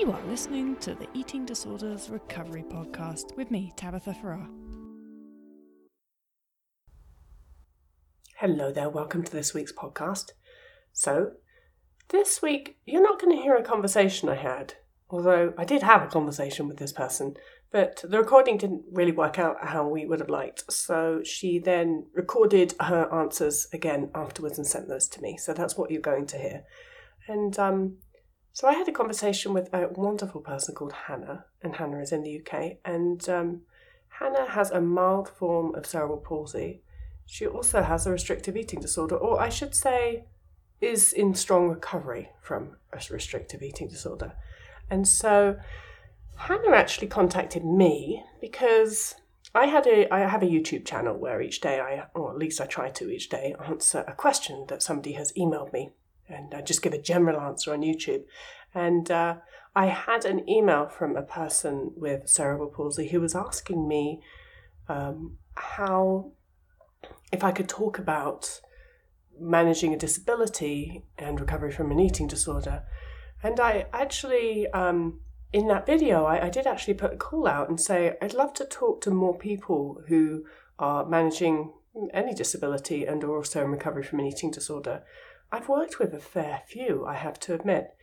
You are listening to the Eating Disorders Recovery Podcast with me, Tabitha Farrar. Hello there, welcome to this week's podcast. So, this week you're not going to hear a conversation I had, although I did have a conversation with this person, but the recording didn't really work out how we would have liked. So, she then recorded her answers again afterwards and sent those to me. So, that's what you're going to hear. And um, so I had a conversation with a wonderful person called Hannah, and Hannah is in the UK. And um, Hannah has a mild form of cerebral palsy. She also has a restrictive eating disorder, or I should say, is in strong recovery from a restrictive eating disorder. And so Hannah actually contacted me because I had a I have a YouTube channel where each day I or at least I try to each day answer a question that somebody has emailed me and I just give a general answer on YouTube. And uh, I had an email from a person with cerebral palsy who was asking me um, how, if I could talk about managing a disability and recovery from an eating disorder. And I actually, um, in that video, I, I did actually put a call out and say, I'd love to talk to more people who are managing any disability and are also in recovery from an eating disorder. I've worked with a fair few, I have to admit.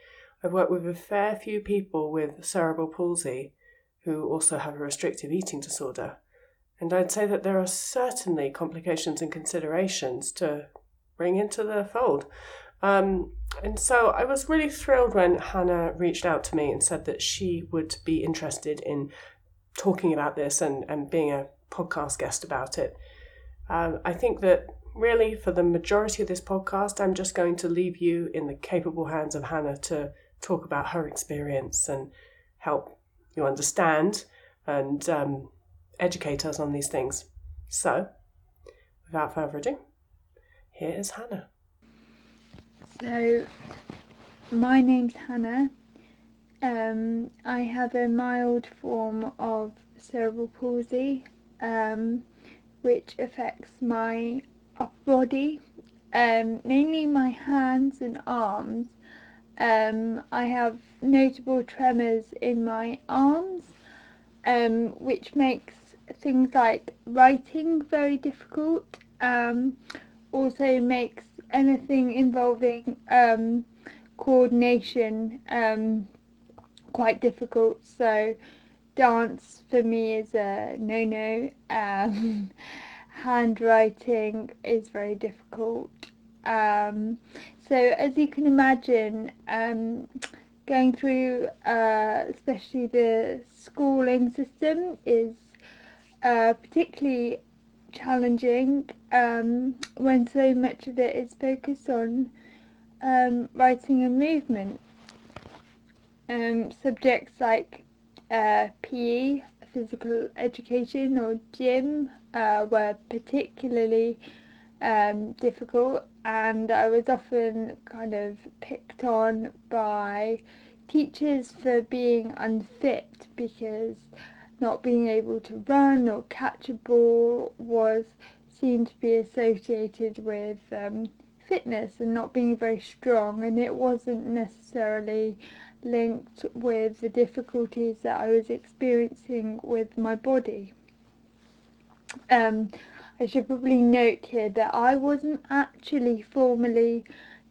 I've worked with a fair few people with cerebral palsy who also have a restrictive eating disorder. And I'd say that there are certainly complications and considerations to bring into the fold. Um, and so I was really thrilled when Hannah reached out to me and said that she would be interested in talking about this and, and being a podcast guest about it. Um, I think that really, for the majority of this podcast, I'm just going to leave you in the capable hands of Hannah to talk about her experience and help you understand and um, educate us on these things. So, without further ado, here is Hannah. So, my name's Hannah. Um, I have a mild form of cerebral palsy, um, which affects my body, um, mainly my hands and arms. Um, I have notable tremors in my arms, um, which makes things like writing very difficult. Um, also makes anything involving um, coordination um, quite difficult. So dance for me is a no-no. Handwriting is very difficult. Um, so as you can imagine, um, going through uh, especially the schooling system is uh, particularly challenging um, when so much of it is focused on um, writing and movement. Um, subjects like uh, PE, physical education, or gym uh, were particularly um, difficult, and I was often kind of picked on by teachers for being unfit because not being able to run or catch a ball was seen to be associated with um, fitness and not being very strong, and it wasn't necessarily linked with the difficulties that I was experiencing with my body. Um, I should probably note here that I wasn't actually formally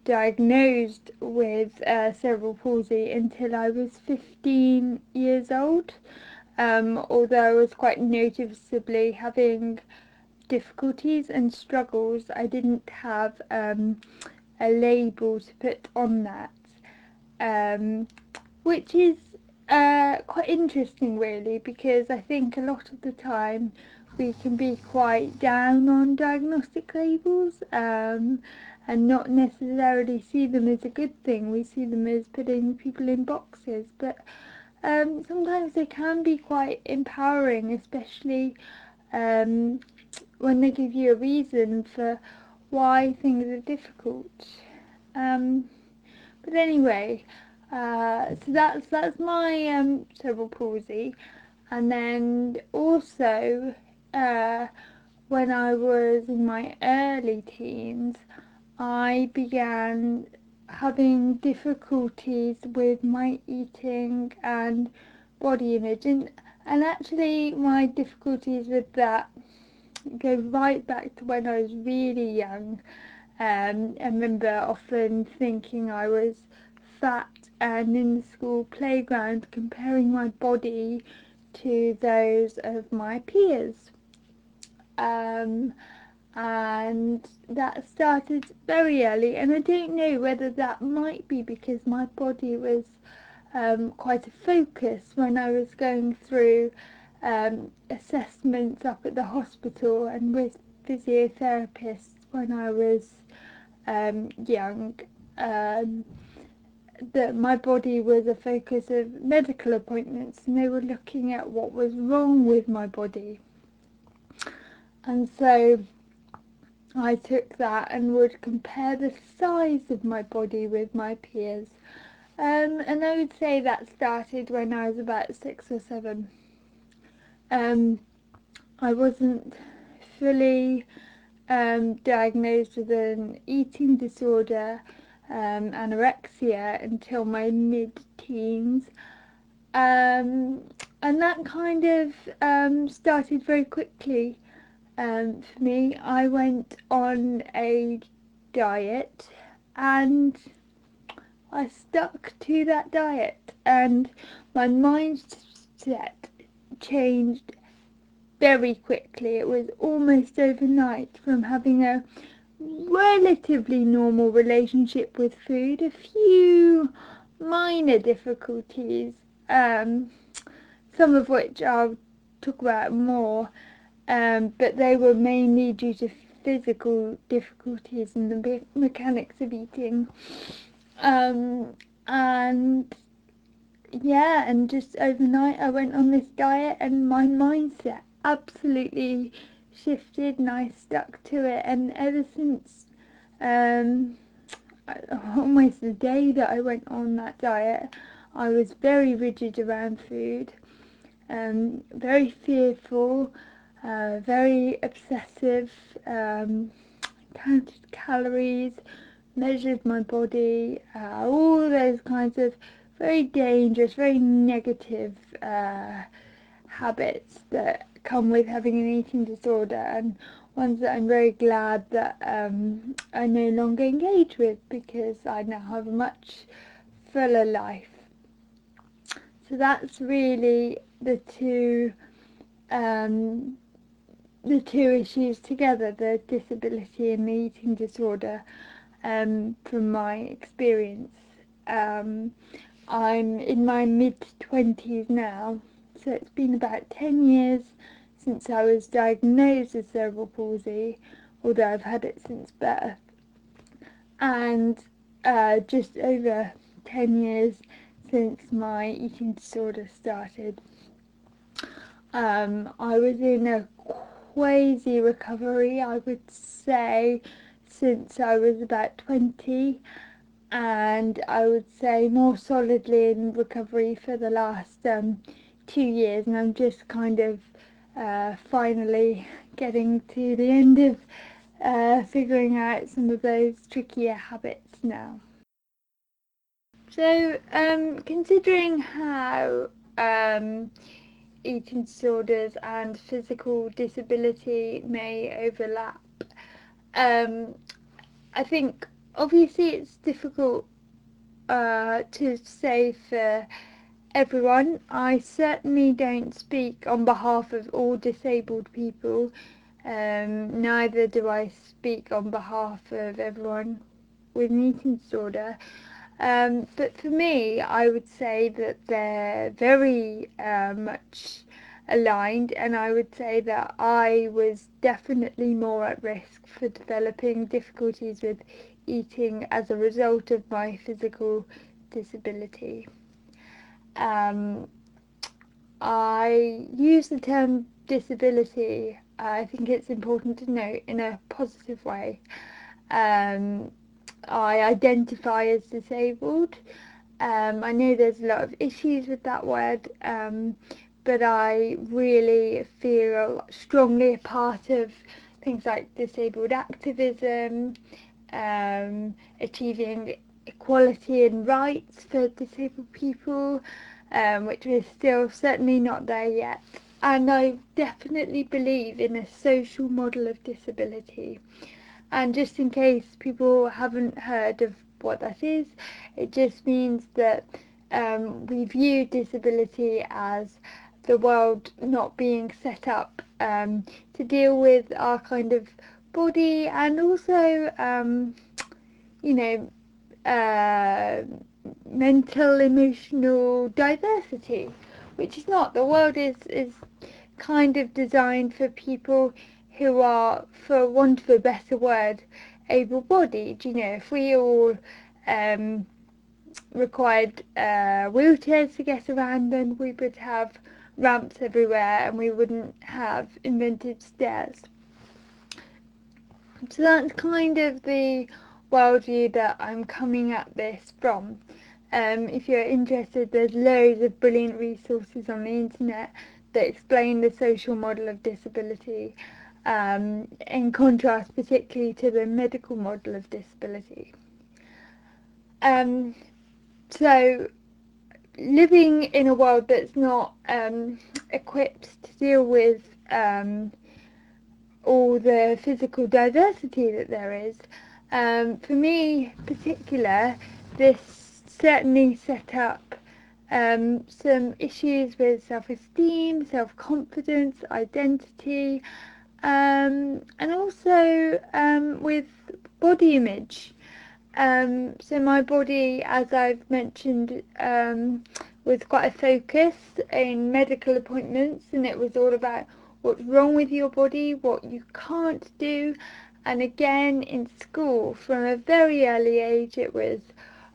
diagnosed with uh, cerebral palsy until I was 15 years old, um, although I was quite noticeably having difficulties and struggles. I didn't have um, a label to put on that, um, which is uh, quite interesting, really, because I think a lot of the time we can be quite down on diagnostic labels um, and not necessarily see them as a good thing. We see them as putting people in boxes, but um, sometimes they can be quite empowering, especially um, when they give you a reason for why things are difficult. Um, but anyway, uh, so that's that's my um, cerebral palsy, and then also uh, when I was in my early teens, I began having difficulties with my eating and body image. And and actually my difficulties with that go right back to when I was really young. Um, I remember often thinking I was fat and in the school playground comparing my body to those of my peers um, and that started very early and I don't know whether that might be because my body was um, quite a focus when I was going through um, assessments up at the hospital and with physiotherapists when I was um, young. Um, that my body was a focus of medical appointments and they were looking at what was wrong with my body and so I took that and would compare the size of my body with my peers. Um, and I would say that started when I was about six or seven. Um, I wasn't fully um, diagnosed with an eating disorder, um, anorexia, until my mid teens. Um, and that kind of um, started very quickly um, for me, I went on a diet and I stuck to that diet, and my mindset changed very quickly. It was almost overnight from having a relatively normal relationship with food, a few minor difficulties, um, some of which I'll talk about more um, but they were mainly due to physical difficulties and the me- mechanics of eating. Um, and yeah, and just overnight I went on this diet and my mindset absolutely shifted and I stuck to it. And ever since um, almost the day that I went on that diet, I was very rigid around food, um, very fearful uh, very obsessive, um, counted calories, measured my body, uh, all those kinds of very dangerous, very negative uh, habits that come with having an eating disorder and ones that I'm very glad that um, I no longer engage with because I now have a much fuller life. So that's really the two um, the two issues together, the disability and the eating disorder, um, from my experience. Um, I'm in my mid 20s now, so it's been about 10 years since I was diagnosed with cerebral palsy, although I've had it since birth, and uh, just over 10 years since my eating disorder started. Um, I was in a quasi recovery, I would say, since I was about 20, and I would say more solidly in recovery for the last um, two years, and I'm just kind of uh, finally getting to the end of uh, figuring out some of those trickier habits now. So, um, considering how um, eating disorders and physical disability may overlap. Um, I think obviously it's difficult uh, to say for everyone. I certainly don't speak on behalf of all disabled people. Um, neither do I speak on behalf of everyone with an eating disorder. Um, but for me, I would say that they're very uh, much aligned, and I would say that I was definitely more at risk for developing difficulties with eating as a result of my physical disability. Um, I use the term disability, I think it's important to note, in a positive way. Um, I identify as disabled. Um, I know there's a lot of issues with that word, um, but I really feel strongly a part of things like disabled activism, um, achieving equality and rights for disabled people, um, which we're still certainly not there yet. And I definitely believe in a social model of disability. And just in case people haven't heard of what that is, it just means that um, we view disability as the world not being set up um, to deal with our kind of body and also, um, you know, uh, mental, emotional diversity, which is not. The world is, is kind of designed for people who are, for want of a better word, able bodied. You know, if we all um, required uh, wheelchairs to get around, then we would have ramps everywhere and we wouldn't have invented stairs. So that's kind of the worldview that I'm coming at this from. Um, if you're interested, there's loads of brilliant resources on the internet that explain the social model of disability, um, in contrast particularly to the medical model of disability. Um, so, living in a world that's not um, equipped to deal with um, all the physical diversity that there is, um, for me, particular, this certainly set up um, some issues with self-esteem, self-confidence, identity, um, and also um, with body image. Um, so my body, as I've mentioned, um, was quite a focus in medical appointments, and it was all about what's wrong with your body, what you can't do, and again in school from a very early age it was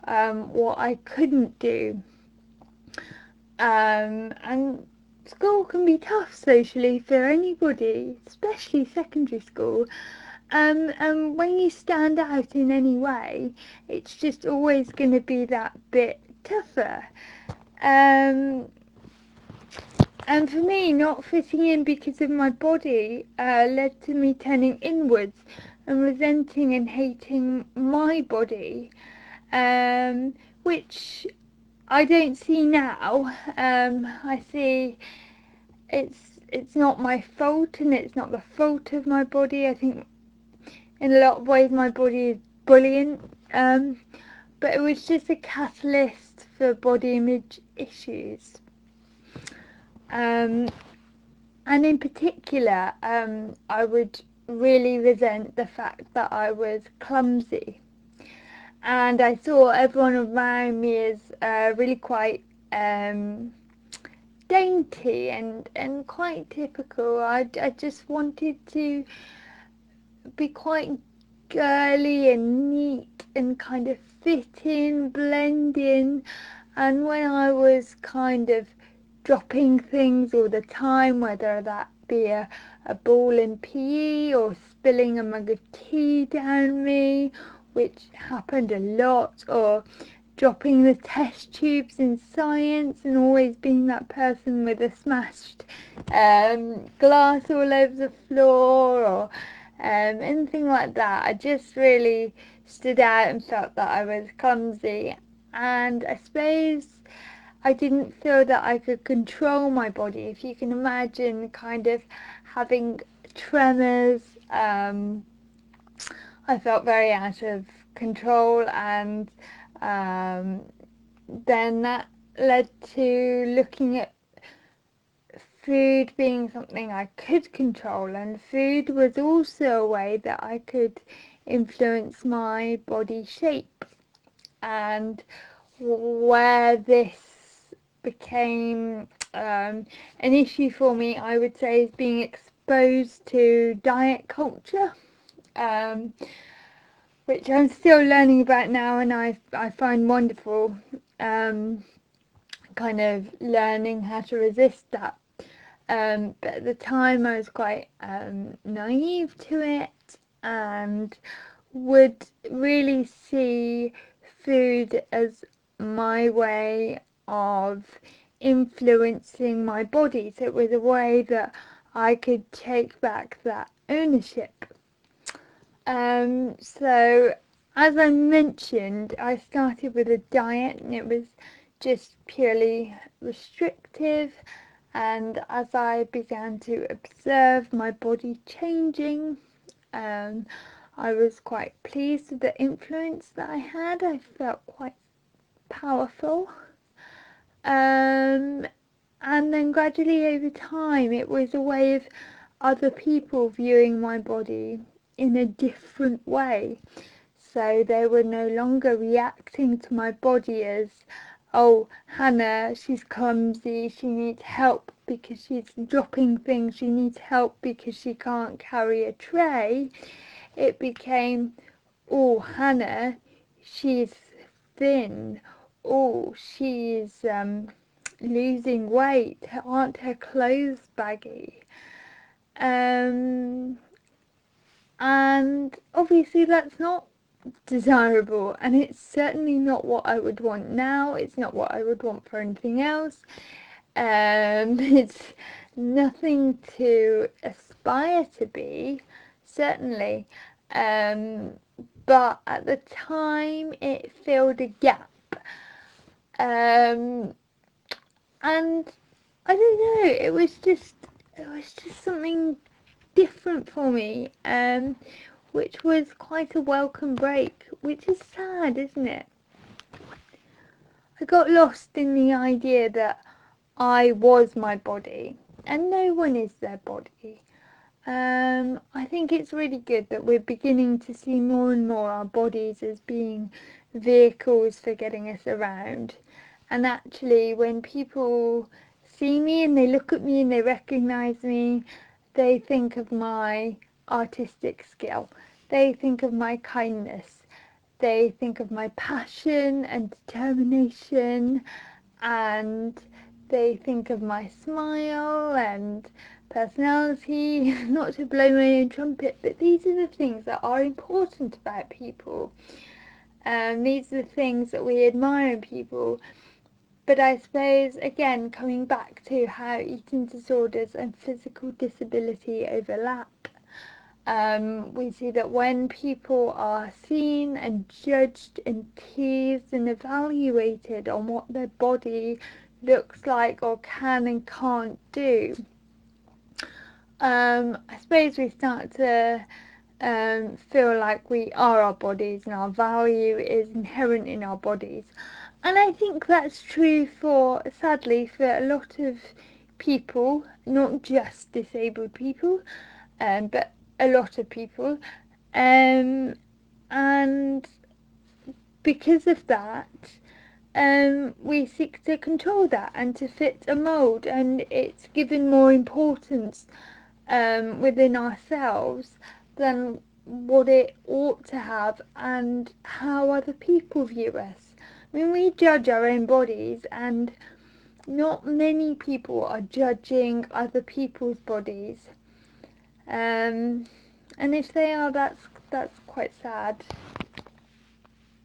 um, what I couldn't do um, and school can be tough socially for anybody especially secondary school. Um, and when you stand out in any way it's just always going to be that bit tougher. Um, and for me, not fitting in because of my body uh, led to me turning inwards and resenting and hating my body, um, which I don't see now. Um, I see it's it's not my fault and it's not the fault of my body. I think in a lot of ways my body is brilliant, um, but it was just a catalyst for body image issues. Um, and in particular, um, I would really resent the fact that I was clumsy. And I saw everyone around me as uh, really quite um, dainty and, and quite typical. I, I just wanted to be quite girly and neat and kind of fit in, blend in. And when I was kind of dropping things all the time, whether that be a, a ball in PE or spilling a mug of tea down me, which happened a lot, or dropping the test tubes in science and always being that person with a smashed um, glass all over the floor or um, anything like that. I just really stood out and felt that I was clumsy. And I suppose I didn't feel that I could control my body. If you can imagine kind of having tremors, um, I felt very out of control and um, then that led to looking at food being something I could control and food was also a way that I could influence my body shape. And where this became um, an issue for me, I would say, is being exposed to diet culture, um, which I'm still learning about now, and I I find wonderful. Um, kind of learning how to resist that. Um, but at the time, I was quite um, naive to it and would really see food as my way of influencing my body. So it was a way that I could take back that ownership. Um, so as I mentioned, I started with a diet and it was just purely restrictive. And as I began to observe my body changing, um, I was quite pleased with the influence that I had. I felt quite powerful. Um, and then gradually over time, it was a way of other people viewing my body in a different way. So they were no longer reacting to my body as, oh, Hannah, she's clumsy, she needs help because she's dropping things, she needs help because she can't carry a tray. It became, oh, Hannah, she's thin, oh, she's um, losing weight, aren't her clothes baggy? Um, and obviously that's not desirable and it's certainly not what I would want now it's not what I would want for anything else. Um, it's nothing to aspire to be certainly. Um, but at the time it filled a gap. Um, and I don't know it was just it was just something different for me um, which was quite a welcome break, which is sad, isn't it? I got lost in the idea that I was my body, and no one is their body. Um, I think it's really good that we're beginning to see more and more our bodies as being vehicles for getting us around. And actually, when people see me and they look at me and they recognize me, they think of my artistic skill. They think of my kindness. They think of my passion and determination and they think of my smile and personality, not to blow my own trumpet, but these are the things that are important about people. Um, these are the things that we admire in people. But I suppose, again, coming back to how eating disorders and physical disability overlap, um, we see that when people are seen and judged and teased and evaluated on what their body looks like or can and can't do, um, I suppose we start to um, feel like we are our bodies and our value is inherent in our bodies. And I think that's true for, sadly, for a lot of people, not just disabled people, um, but a lot of people. Um, and because of that, um, we seek to control that and to fit a mould, and it's given more importance um, within ourselves than what it ought to have and how other people view us. I mean, we judge our own bodies, and not many people are judging other people's bodies. Um, and if they are, that's that's quite sad.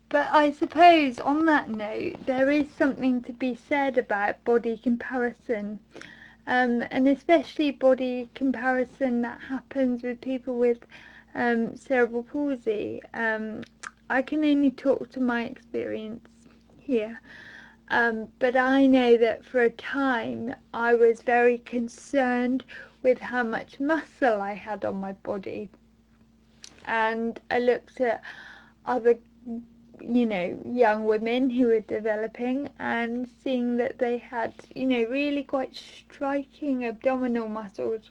But I suppose on that note, there is something to be said about body comparison, um, and especially body comparison that happens with people with um, cerebral palsy. Um, I can only talk to my experience here. Um, but I know that for a time I was very concerned with how much muscle I had on my body. And I looked at other, you know, young women who were developing and seeing that they had, you know, really quite striking abdominal muscles.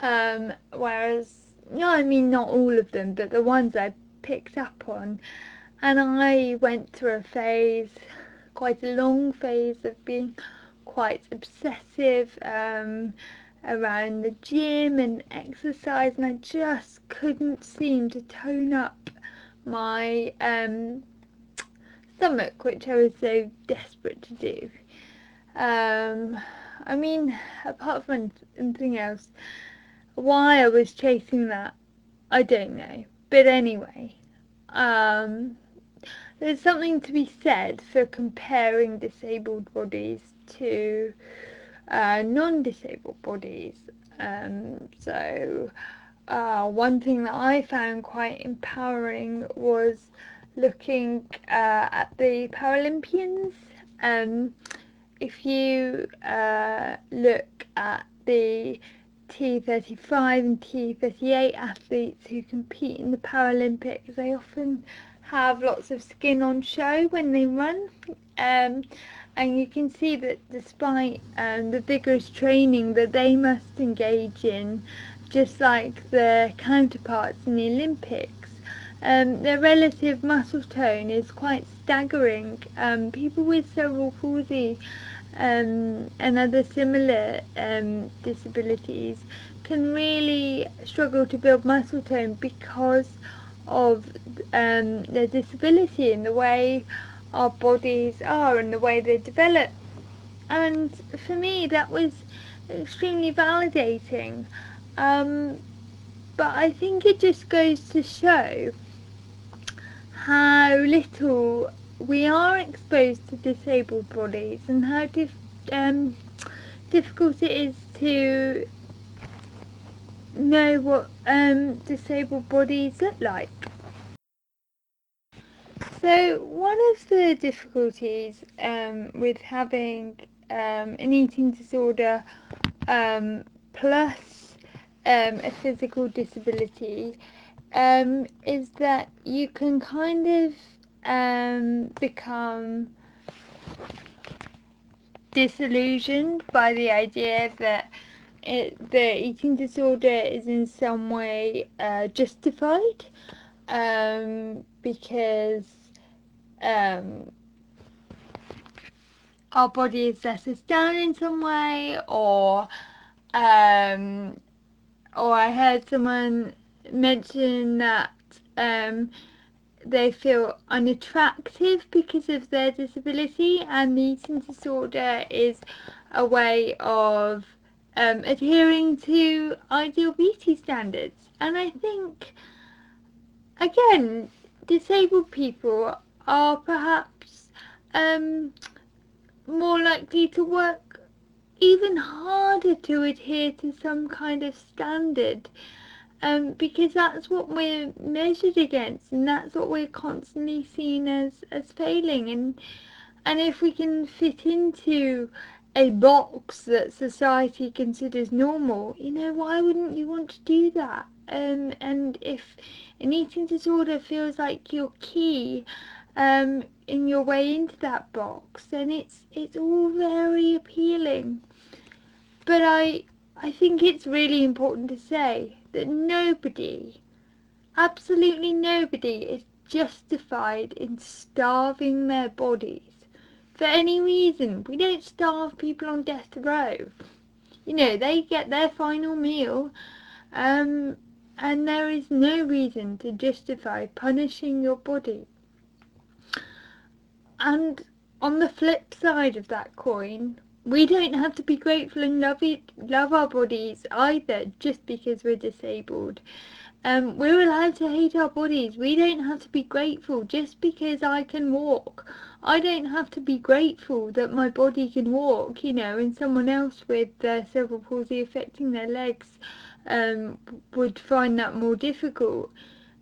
Um, whereas, no, I mean, not all of them, but the ones I picked up on. And I went through a phase, quite a long phase of being quite obsessive um, around the gym and exercise, and I just couldn't seem to tone up my um, stomach, which I was so desperate to do. Um, I mean, apart from anything else, why I was chasing that, I don't know. But anyway, um, there's something to be said for comparing disabled bodies to uh, non-disabled bodies. Um, so uh, one thing that I found quite empowering was looking uh, at the Paralympians. Um, if you uh, look at the T35 and T38 athletes who compete in the Paralympics, they often have lots of skin on show when they run. Um, and you can see that despite um, the vigorous training that they must engage in, just like their counterparts in the Olympics, um, their relative muscle tone is quite staggering. Um, people with cerebral palsy um, and other similar um, disabilities can really struggle to build muscle tone because of um, their disability and the way our bodies are and the way they develop. And for me, that was extremely validating. Um, but I think it just goes to show how little we are exposed to disabled bodies and how dif- um, difficult it is to know what um, disabled bodies look like. So one of the difficulties um, with having um, an eating disorder um, plus um, a physical disability um, is that you can kind of become disillusioned by the idea that it, the eating disorder is in some way uh, justified um, because um, our body has let us down in some way or um, or I heard someone mention that um, they feel unattractive because of their disability and the eating disorder is a way of um, adhering to ideal beauty standards. And I think again disabled people are perhaps um, more likely to work even harder to adhere to some kind of standard um, because that's what we're measured against and that's what we're constantly seen as, as failing. And and if we can fit into a box that society considers normal, you know, why wouldn't you want to do that? Um, and if an eating disorder feels like your key um, in your way into that box, then it's it's all very appealing. But I I think it's really important to say that nobody, absolutely nobody, is justified in starving their bodies for any reason. We don't starve people on death row. You know, they get their final meal, um, and there is no reason to justify punishing your body. And on the flip side of that coin, we don't have to be grateful and love it, love our bodies either just because we're disabled. Um, we're allowed to hate our bodies. We don't have to be grateful just because I can walk. I don't have to be grateful that my body can walk, you know, and someone else with uh, cerebral palsy affecting their legs um, would find that more difficult.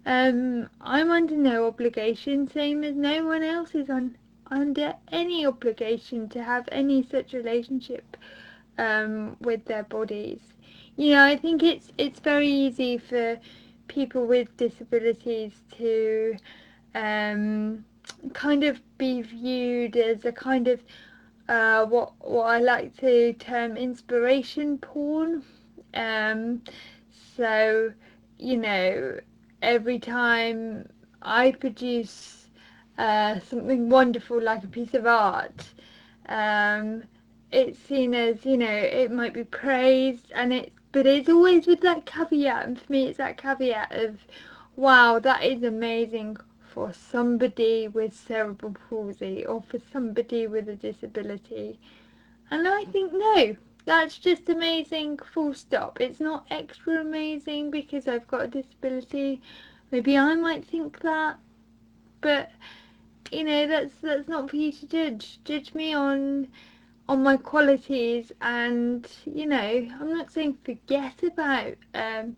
Um, I'm under no obligation, same as no one else is on under any obligation to have any such relationship um, with their bodies. You know, I think it's it's very easy for people with disabilities to um, kind of be viewed as a kind of uh, what what I like to term inspiration porn. Um, so you know, every time I produce uh, something wonderful like a piece of art, um, it's seen as you know it might be praised, and it but it's always with that caveat, and for me it's that caveat of, wow, that is amazing for somebody with cerebral palsy or for somebody with a disability, and I think no. That's just amazing, full stop. It's not extra amazing because I've got a disability. Maybe I might think that, but you know that's that's not for you to judge judge me on on my qualities and you know i'm not saying forget about um,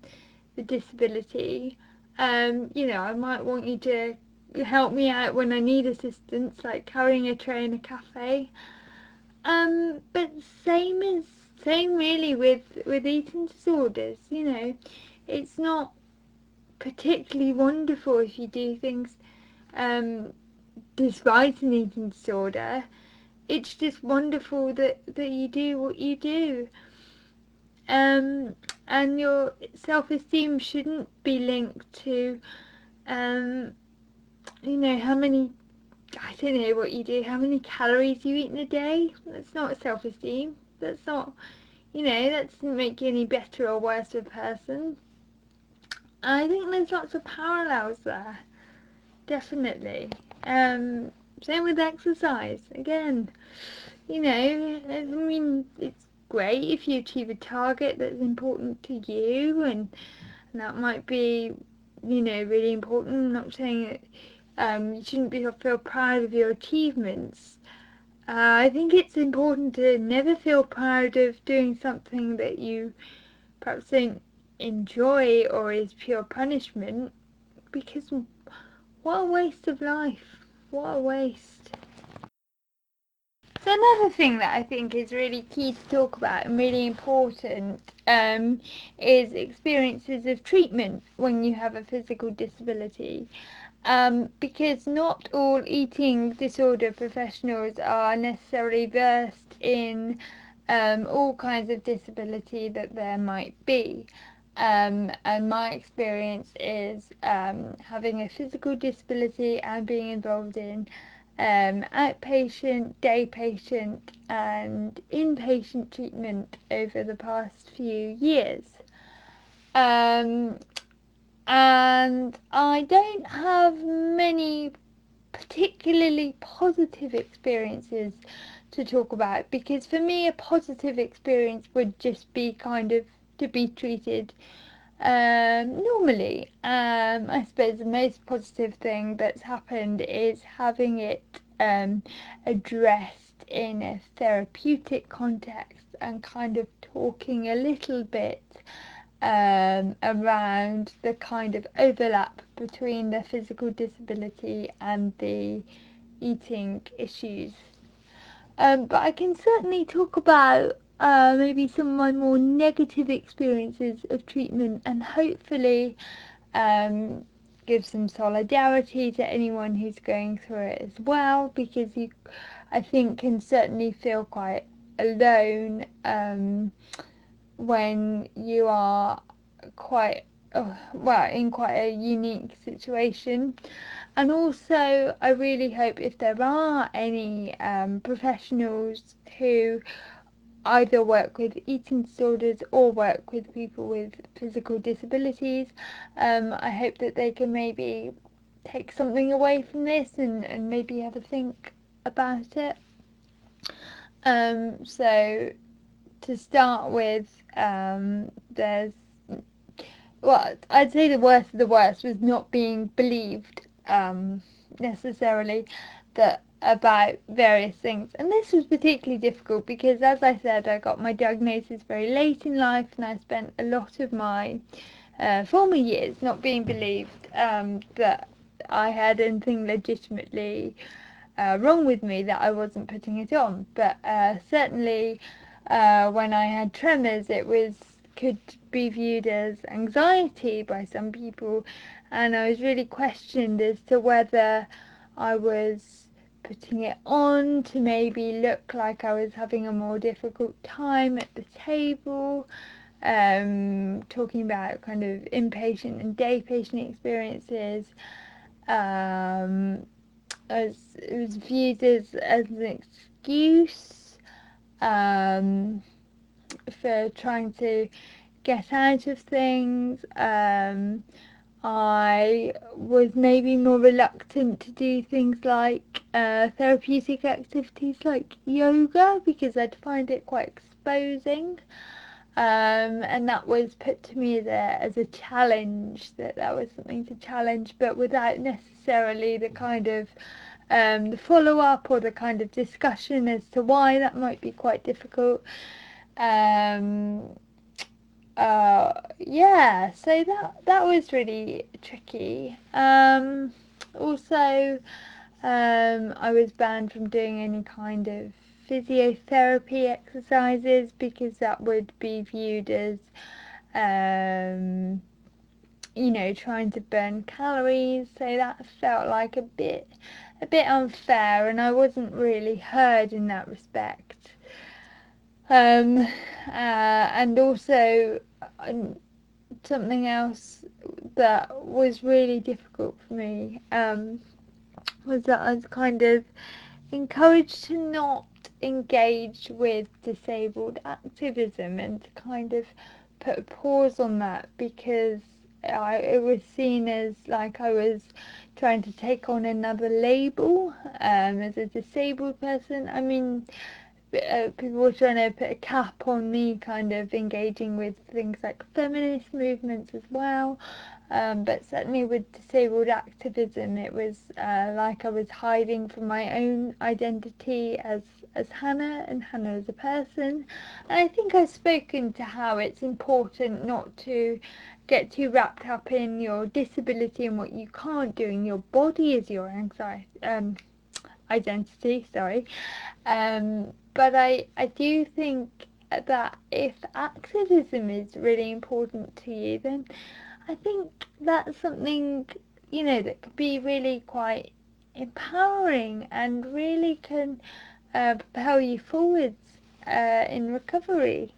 the disability. Um, you know, I might want you to help me out when I need assistance, like carrying a tray in a cafe. Um, but same as same really with with eating disorders. You know, it's not particularly wonderful if you do things um, despite an eating disorder. It's just wonderful that that you do what you do. Um, and your self-esteem shouldn't be linked to um, you know how many I don't know what you do, how many calories you eat in a day. That's not self-esteem. That's not, you know, that doesn't make you any better or worse of a person. I think there's lots of parallels there, definitely. Um, same with exercise. Again, you know, I mean, it's great if you achieve a target that's important to you, and, and that might be, you know, really important. I'm not saying that um, you shouldn't be, feel proud of your achievements. Uh, I think it's important to never feel proud of doing something that you perhaps don't enjoy or is pure punishment because what a waste of life. What a waste. So another thing that I think is really key to talk about and really important um, is experiences of treatment when you have a physical disability um, because not all eating disorder professionals are necessarily versed in um, all kinds of disability that there might be. Um, and my experience is um, having a physical disability and being involved in um, outpatient, day patient, and inpatient treatment over the past few years. Um, and I don't have many particularly positive experiences to talk about because for me a positive experience would just be kind of to be treated um, normally. Um, I suppose the most positive thing that's happened is having it um, addressed in a therapeutic context and kind of talking a little bit um, around the kind of overlap between the physical disability and the eating issues. Um, but I can certainly talk about uh, maybe some of my more negative experiences of treatment and hopefully um, give some solidarity to anyone who's going through it as well because you, I think, can certainly feel quite alone. Um, when you are quite uh, well in quite a unique situation. And also i really hope if there are any um, professionals who either work with eating disorders or work with people with physical disabilities um, i hope that they can maybe take something away from this and, and maybe have a think about it. Um, so to start with, um, there's well, I'd say the worst of the worst was not being believed um, necessarily that about various things, and this was particularly difficult because, as I said, I got my diagnosis very late in life, and I spent a lot of my uh, former years not being believed um, that I had anything legitimately uh, wrong with me that I wasn't putting it on, but uh, certainly uh, when I had tremors, it was could be viewed as anxiety by some people, and I was really questioned as to whether I was putting it on to maybe look like I was having a more difficult time at the table. Um, talking about kind of inpatient and day patient experiences. Um, as it was viewed as, as an excuse um, for trying to get out of things. Um, I was maybe more reluctant to do things like uh, therapeutic activities like yoga because I'd find it quite exposing. Um, and that was put to me a, as a challenge, that that was something to challenge, but without necessarily the kind of um, the follow up or the kind of discussion as to why that might be quite difficult. Um, uh, yeah, so that that was really tricky. Um, also, um, I was banned from doing any kind of physiotherapy exercises because that would be viewed as, um, you know, trying to burn calories. So that felt like a bit, a bit unfair, and I wasn't really heard in that respect. Um, uh, and also um, something else that was really difficult for me um, was that I was kind of encouraged to not engage with disabled activism and to kind of put a pause on that because I, it was seen as like I was trying to take on another label um, as a disabled person. I mean, uh, people were trying to put a cap on me kind of engaging with things like feminist movements as well. Um, but certainly with disabled activism, it was uh, like I was hiding from my own identity as as Hannah and Hannah as a person. And I think I've spoken to how it's important not to get too wrapped up in your disability and what you can't do, and your body is your anxiety um, identity. Sorry, um, but I I do think that if activism is really important to you, then I think that's something you know that could be really quite empowering and really can uh, propel you forwards uh, in recovery.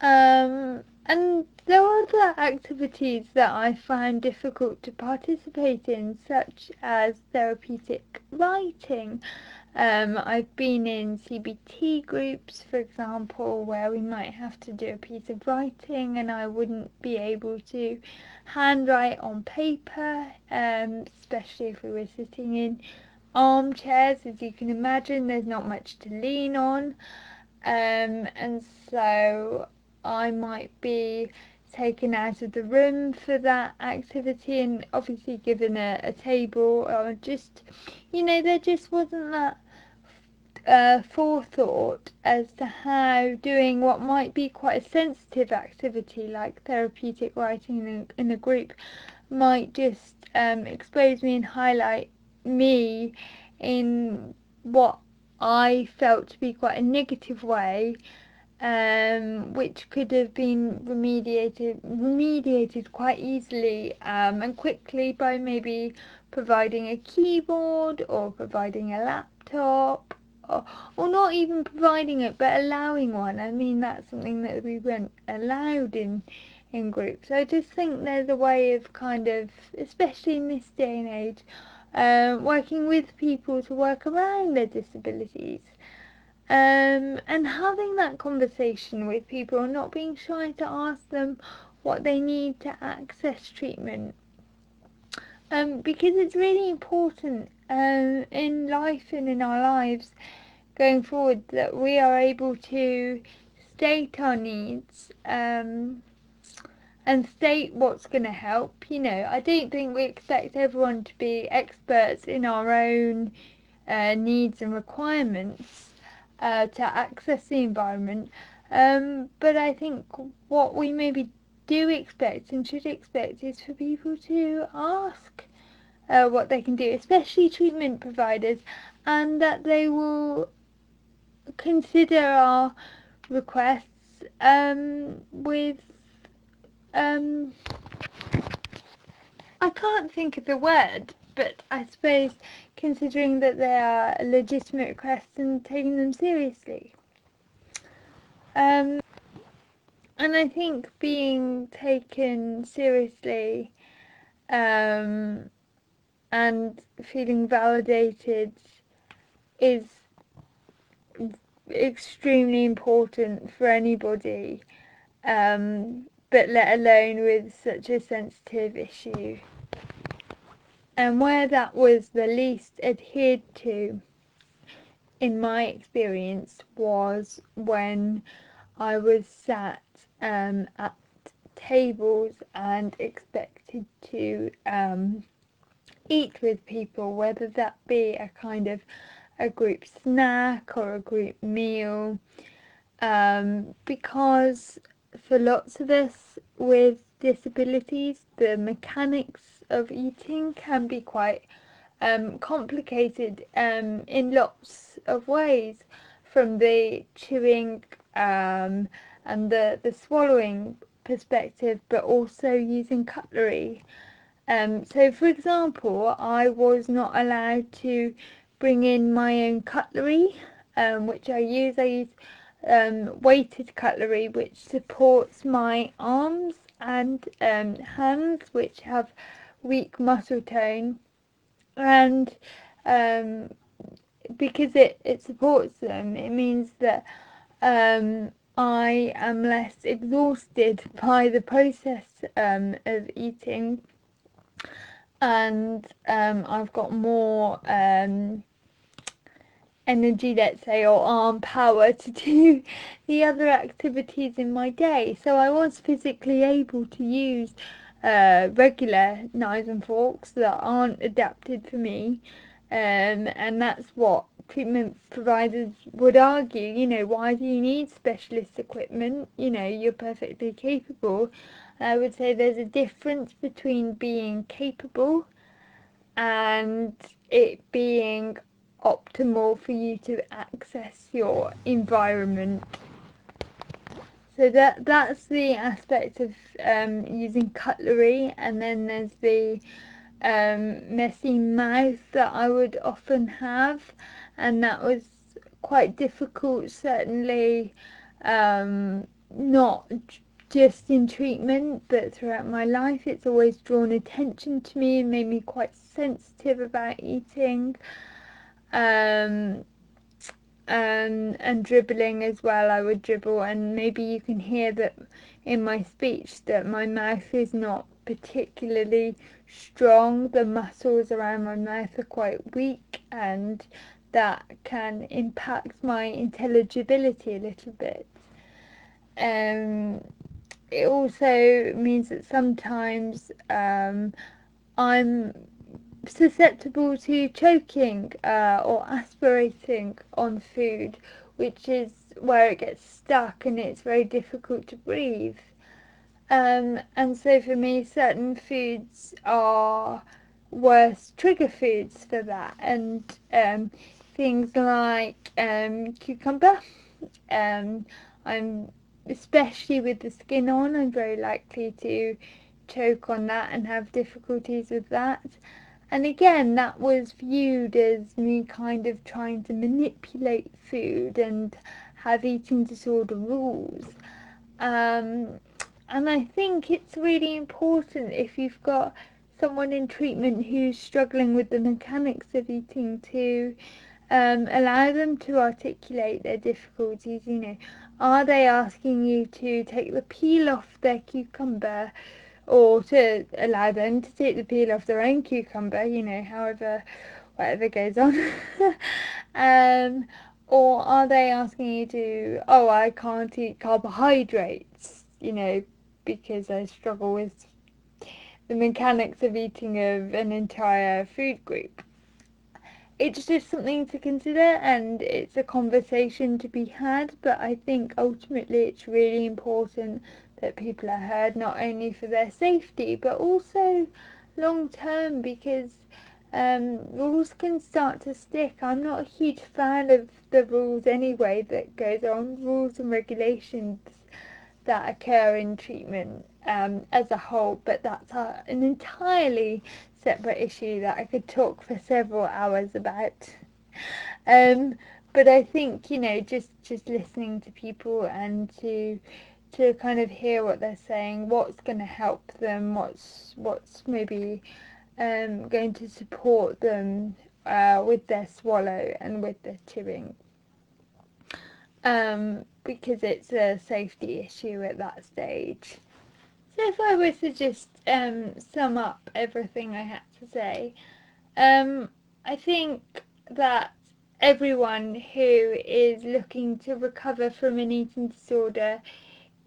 Um, and there are other activities that I find difficult to participate in, such as therapeutic writing. Um, I've been in CBT groups, for example, where we might have to do a piece of writing and I wouldn't be able to handwrite on paper, um, especially if we were sitting in armchairs. As you can imagine, there's not much to lean on. Um, and so I might be taken out of the room for that activity and obviously given a, a table or just you know there just wasn't that uh, forethought as to how doing what might be quite a sensitive activity like therapeutic writing in a, in a group might just um, expose me and highlight me in what I felt to be quite a negative way um, which could have been remediated remediated quite easily um, and quickly by maybe providing a keyboard or providing a laptop or, or not even providing it but allowing one. I mean that's something that we weren't allowed in in groups. I just think there's a way of kind of, especially in this day and age, uh, working with people to work around their disabilities um, and having that conversation with people and not being shy to ask them what they need to access treatment. Um, because it's really important um, in life and in our lives going forward that we are able to state our needs um, and state what's going to help. You know, I don't think we expect everyone to be experts in our own uh, needs and requirements uh, to access the environment. Um, but I think what we maybe do expect and should expect is for people to ask uh, what they can do, especially treatment providers, and that they will consider our requests um, with. Um, I can't think of the word, but I suppose considering that they are legitimate requests and taking them seriously. Um, and I think being taken seriously um, and feeling validated is extremely important for anybody, um, but let alone with such a sensitive issue. And where that was the least adhered to in my experience was when I was sat um, at tables and expected to um, eat with people, whether that be a kind of a group snack or a group meal, um, because for lots of us with disabilities, the mechanics of eating can be quite um, complicated um, in lots of ways, from the chewing um, and the, the swallowing perspective, but also using cutlery. Um, so, for example, I was not allowed to bring in my own cutlery, um, which I use. I use um, weighted cutlery, which supports my arms and um, hands, which have weak muscle tone, and um, because it, it supports them, it means that um, I am less exhausted by the process um, of eating. And um, I've got more energy, let's say, or arm power to do the other activities in my day. So I was physically able to use uh, regular knives and forks that aren't adapted for me. Um, and that's what treatment providers would argue. You know, why do you need specialist equipment? You know, you're perfectly capable. I would say there's a difference between being capable and it being optimal for you to access your environment so that that's the aspect of um, using cutlery, and then there's the um, messy mouth that I would often have, and that was quite difficult. Certainly, um, not just in treatment, but throughout my life, it's always drawn attention to me and made me quite sensitive about eating. Um, and and dribbling as well. I would dribble, and maybe you can hear that in my speech that my mouth is not particularly strong. The muscles around my mouth are quite weak, and that can impact my intelligibility a little bit. Um, it also means that sometimes um, I'm susceptible to choking uh, or aspirating on food, which is where it gets stuck and it's very difficult to breathe. Um, and so for me, certain foods are worse trigger foods for that, and um, things like um, cucumber. Um, I'm especially with the skin on, I'm very likely to choke on that and have difficulties with that. And again, that was viewed as me kind of trying to manipulate food and have eating disorder rules. Um, and I think it's really important if you've got someone in treatment who's struggling with the mechanics of eating to um, allow them to articulate their difficulties. You know, are they asking you to take the peel off their cucumber? Or to allow them to take the peel off their own cucumber, you know, however, whatever goes on. um, or are they asking you to, oh, I can't eat carbohydrates, you know, because I struggle with the mechanics of eating of an entire food group? It's just something to consider and it's a conversation to be had, but I think ultimately it's really important that people are heard not only for their safety but also long term because um, rules can start to stick. I'm not a huge fan of the rules anyway that goes on, rules and regulations that occur in treatment um, as a whole, but that's a, an entirely separate issue that I could talk for several hours about. Um, but I think you know, just just listening to people and to to kind of hear what they're saying, what's going to help them, what's what's maybe um, going to support them uh, with their swallow and with their chewing. Um, because it's a safety issue at that stage. So if I were to just um, sum up everything I had to say, um, I think that everyone who is looking to recover from an eating disorder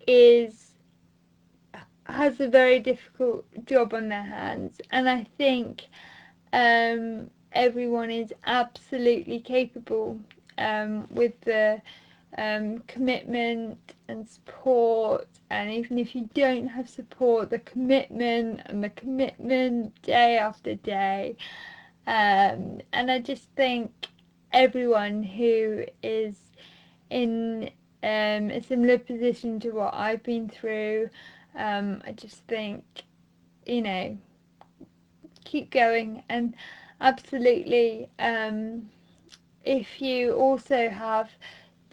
is has a very difficult job on their hands, and I think um, everyone is absolutely capable um, with the um, commitment and support. And even if you don't have support, the commitment and the commitment day after day. Um, and I just think everyone who is in um, a similar position to what I've been through, um, I just think, you know, keep going. And absolutely um, if you also have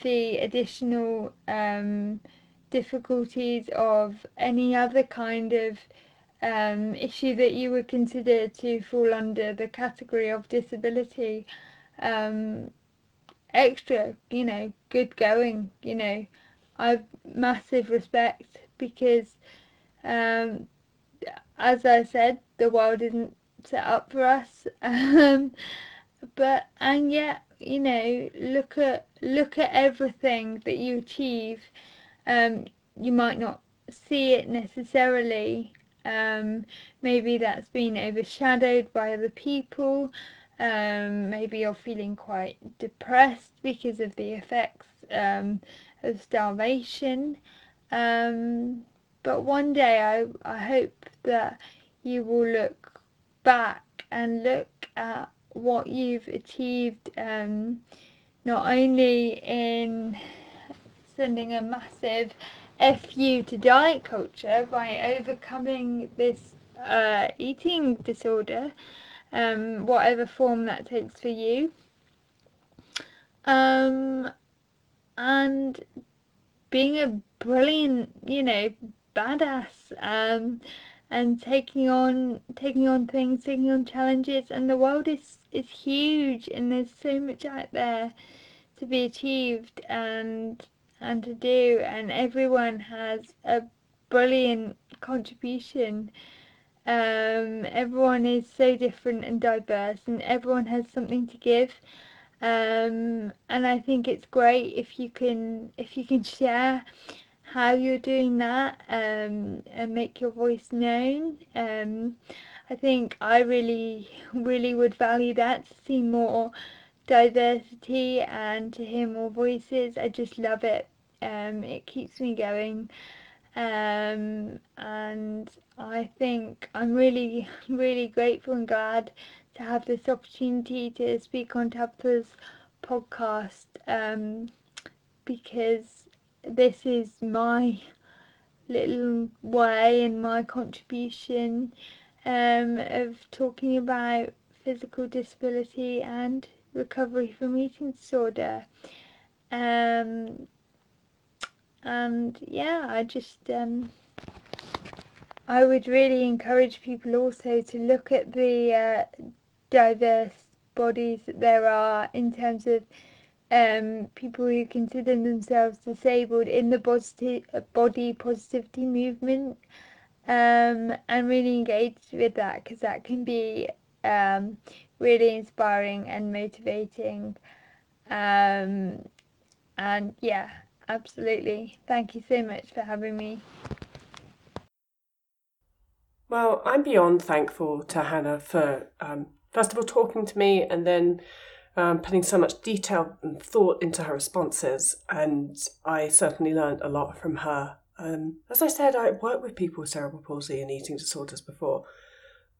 the additional um, difficulties of any other kind of um, issue that you would consider to fall under the category of disability, um, extra, you know, good going, you know, I've massive respect because, um, as I said, the world isn't set up for us. Um, but and yet you know look at look at everything that you achieve. Um you might not see it necessarily. Um maybe that's been overshadowed by other people um maybe you're feeling quite depressed because of the effects um of starvation. Um but one day i i hope that you will look back and look at what you've achieved um, not only in sending a massive FU to diet culture by overcoming this uh, eating disorder, um, whatever form that takes for you, um, and being a brilliant, you know, badass. Um, and taking on taking on things, taking on challenges, and the world is is huge, and there's so much out there to be achieved and and to do, and everyone has a brilliant contribution. Um, everyone is so different and diverse, and everyone has something to give. Um, and I think it's great if you can if you can share how you're doing that um, and make your voice known. Um, I think I really, really would value that to see more diversity and to hear more voices. I just love it. Um, it keeps me going. Um, and I think I'm really, really grateful and glad to have this opportunity to speak on Tabitha's podcast um, because this is my little way and my contribution um, of talking about physical disability and recovery from eating disorder. Um, and yeah, I just um, I would really encourage people also to look at the uh, diverse bodies that there are in terms of um, people who consider themselves disabled in the positive, body positivity movement um, and really engage with that because that can be um, really inspiring and motivating. Um, and yeah, absolutely. Thank you so much for having me. Well, I'm beyond thankful to Hannah for, um, first of all, talking to me and then um, putting so much detail and thought into her responses, and I certainly learned a lot from her. Um, as I said, I worked with people with cerebral palsy and eating disorders before.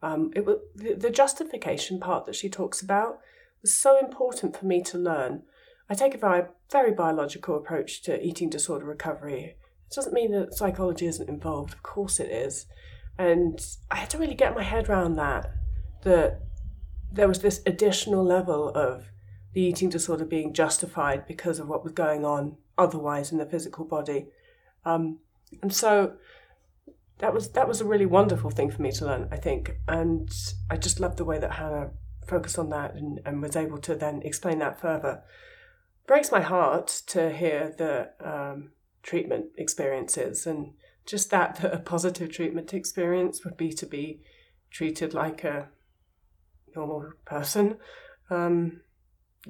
Um, it was the, the justification part that she talks about was so important for me to learn. I take a very, very biological approach to eating disorder recovery. It doesn't mean that psychology isn't involved. Of course it is. And I had to really get my head around that. That there was this additional level of the eating disorder being justified because of what was going on otherwise in the physical body. Um, and so that was that was a really wonderful thing for me to learn, I think. And I just loved the way that Hannah focused on that and, and was able to then explain that further. Breaks my heart to hear the um, treatment experiences and just that, that a positive treatment experience would be to be treated like a normal person. Um,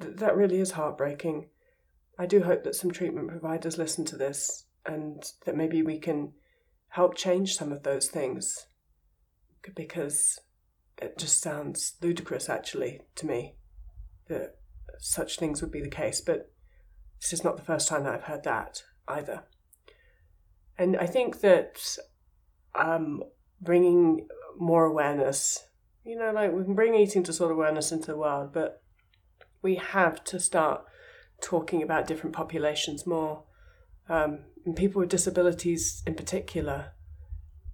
th- that really is heartbreaking. I do hope that some treatment providers listen to this and that maybe we can help change some of those things because it just sounds ludicrous actually to me that such things would be the case but this is not the first time that I've heard that either. And I think that um, bringing more awareness, you know, like we can bring eating disorder awareness into the world, but we have to start talking about different populations more, um, and people with disabilities in particular,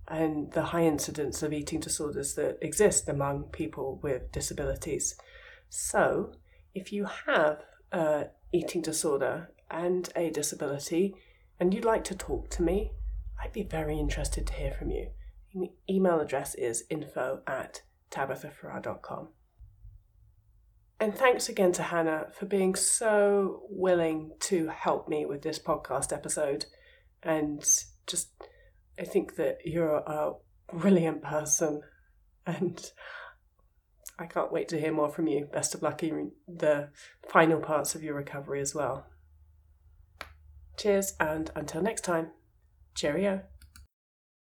and the high incidence of eating disorders that exist among people with disabilities. So, if you have a eating disorder and a disability, and you'd like to talk to me, I'd be very interested to hear from you. Email address is info at tabithafarrar.com. And thanks again to Hannah for being so willing to help me with this podcast episode. And just, I think that you're a brilliant person. And I can't wait to hear more from you. Best of luck in the final parts of your recovery as well. Cheers, and until next time, cheerio.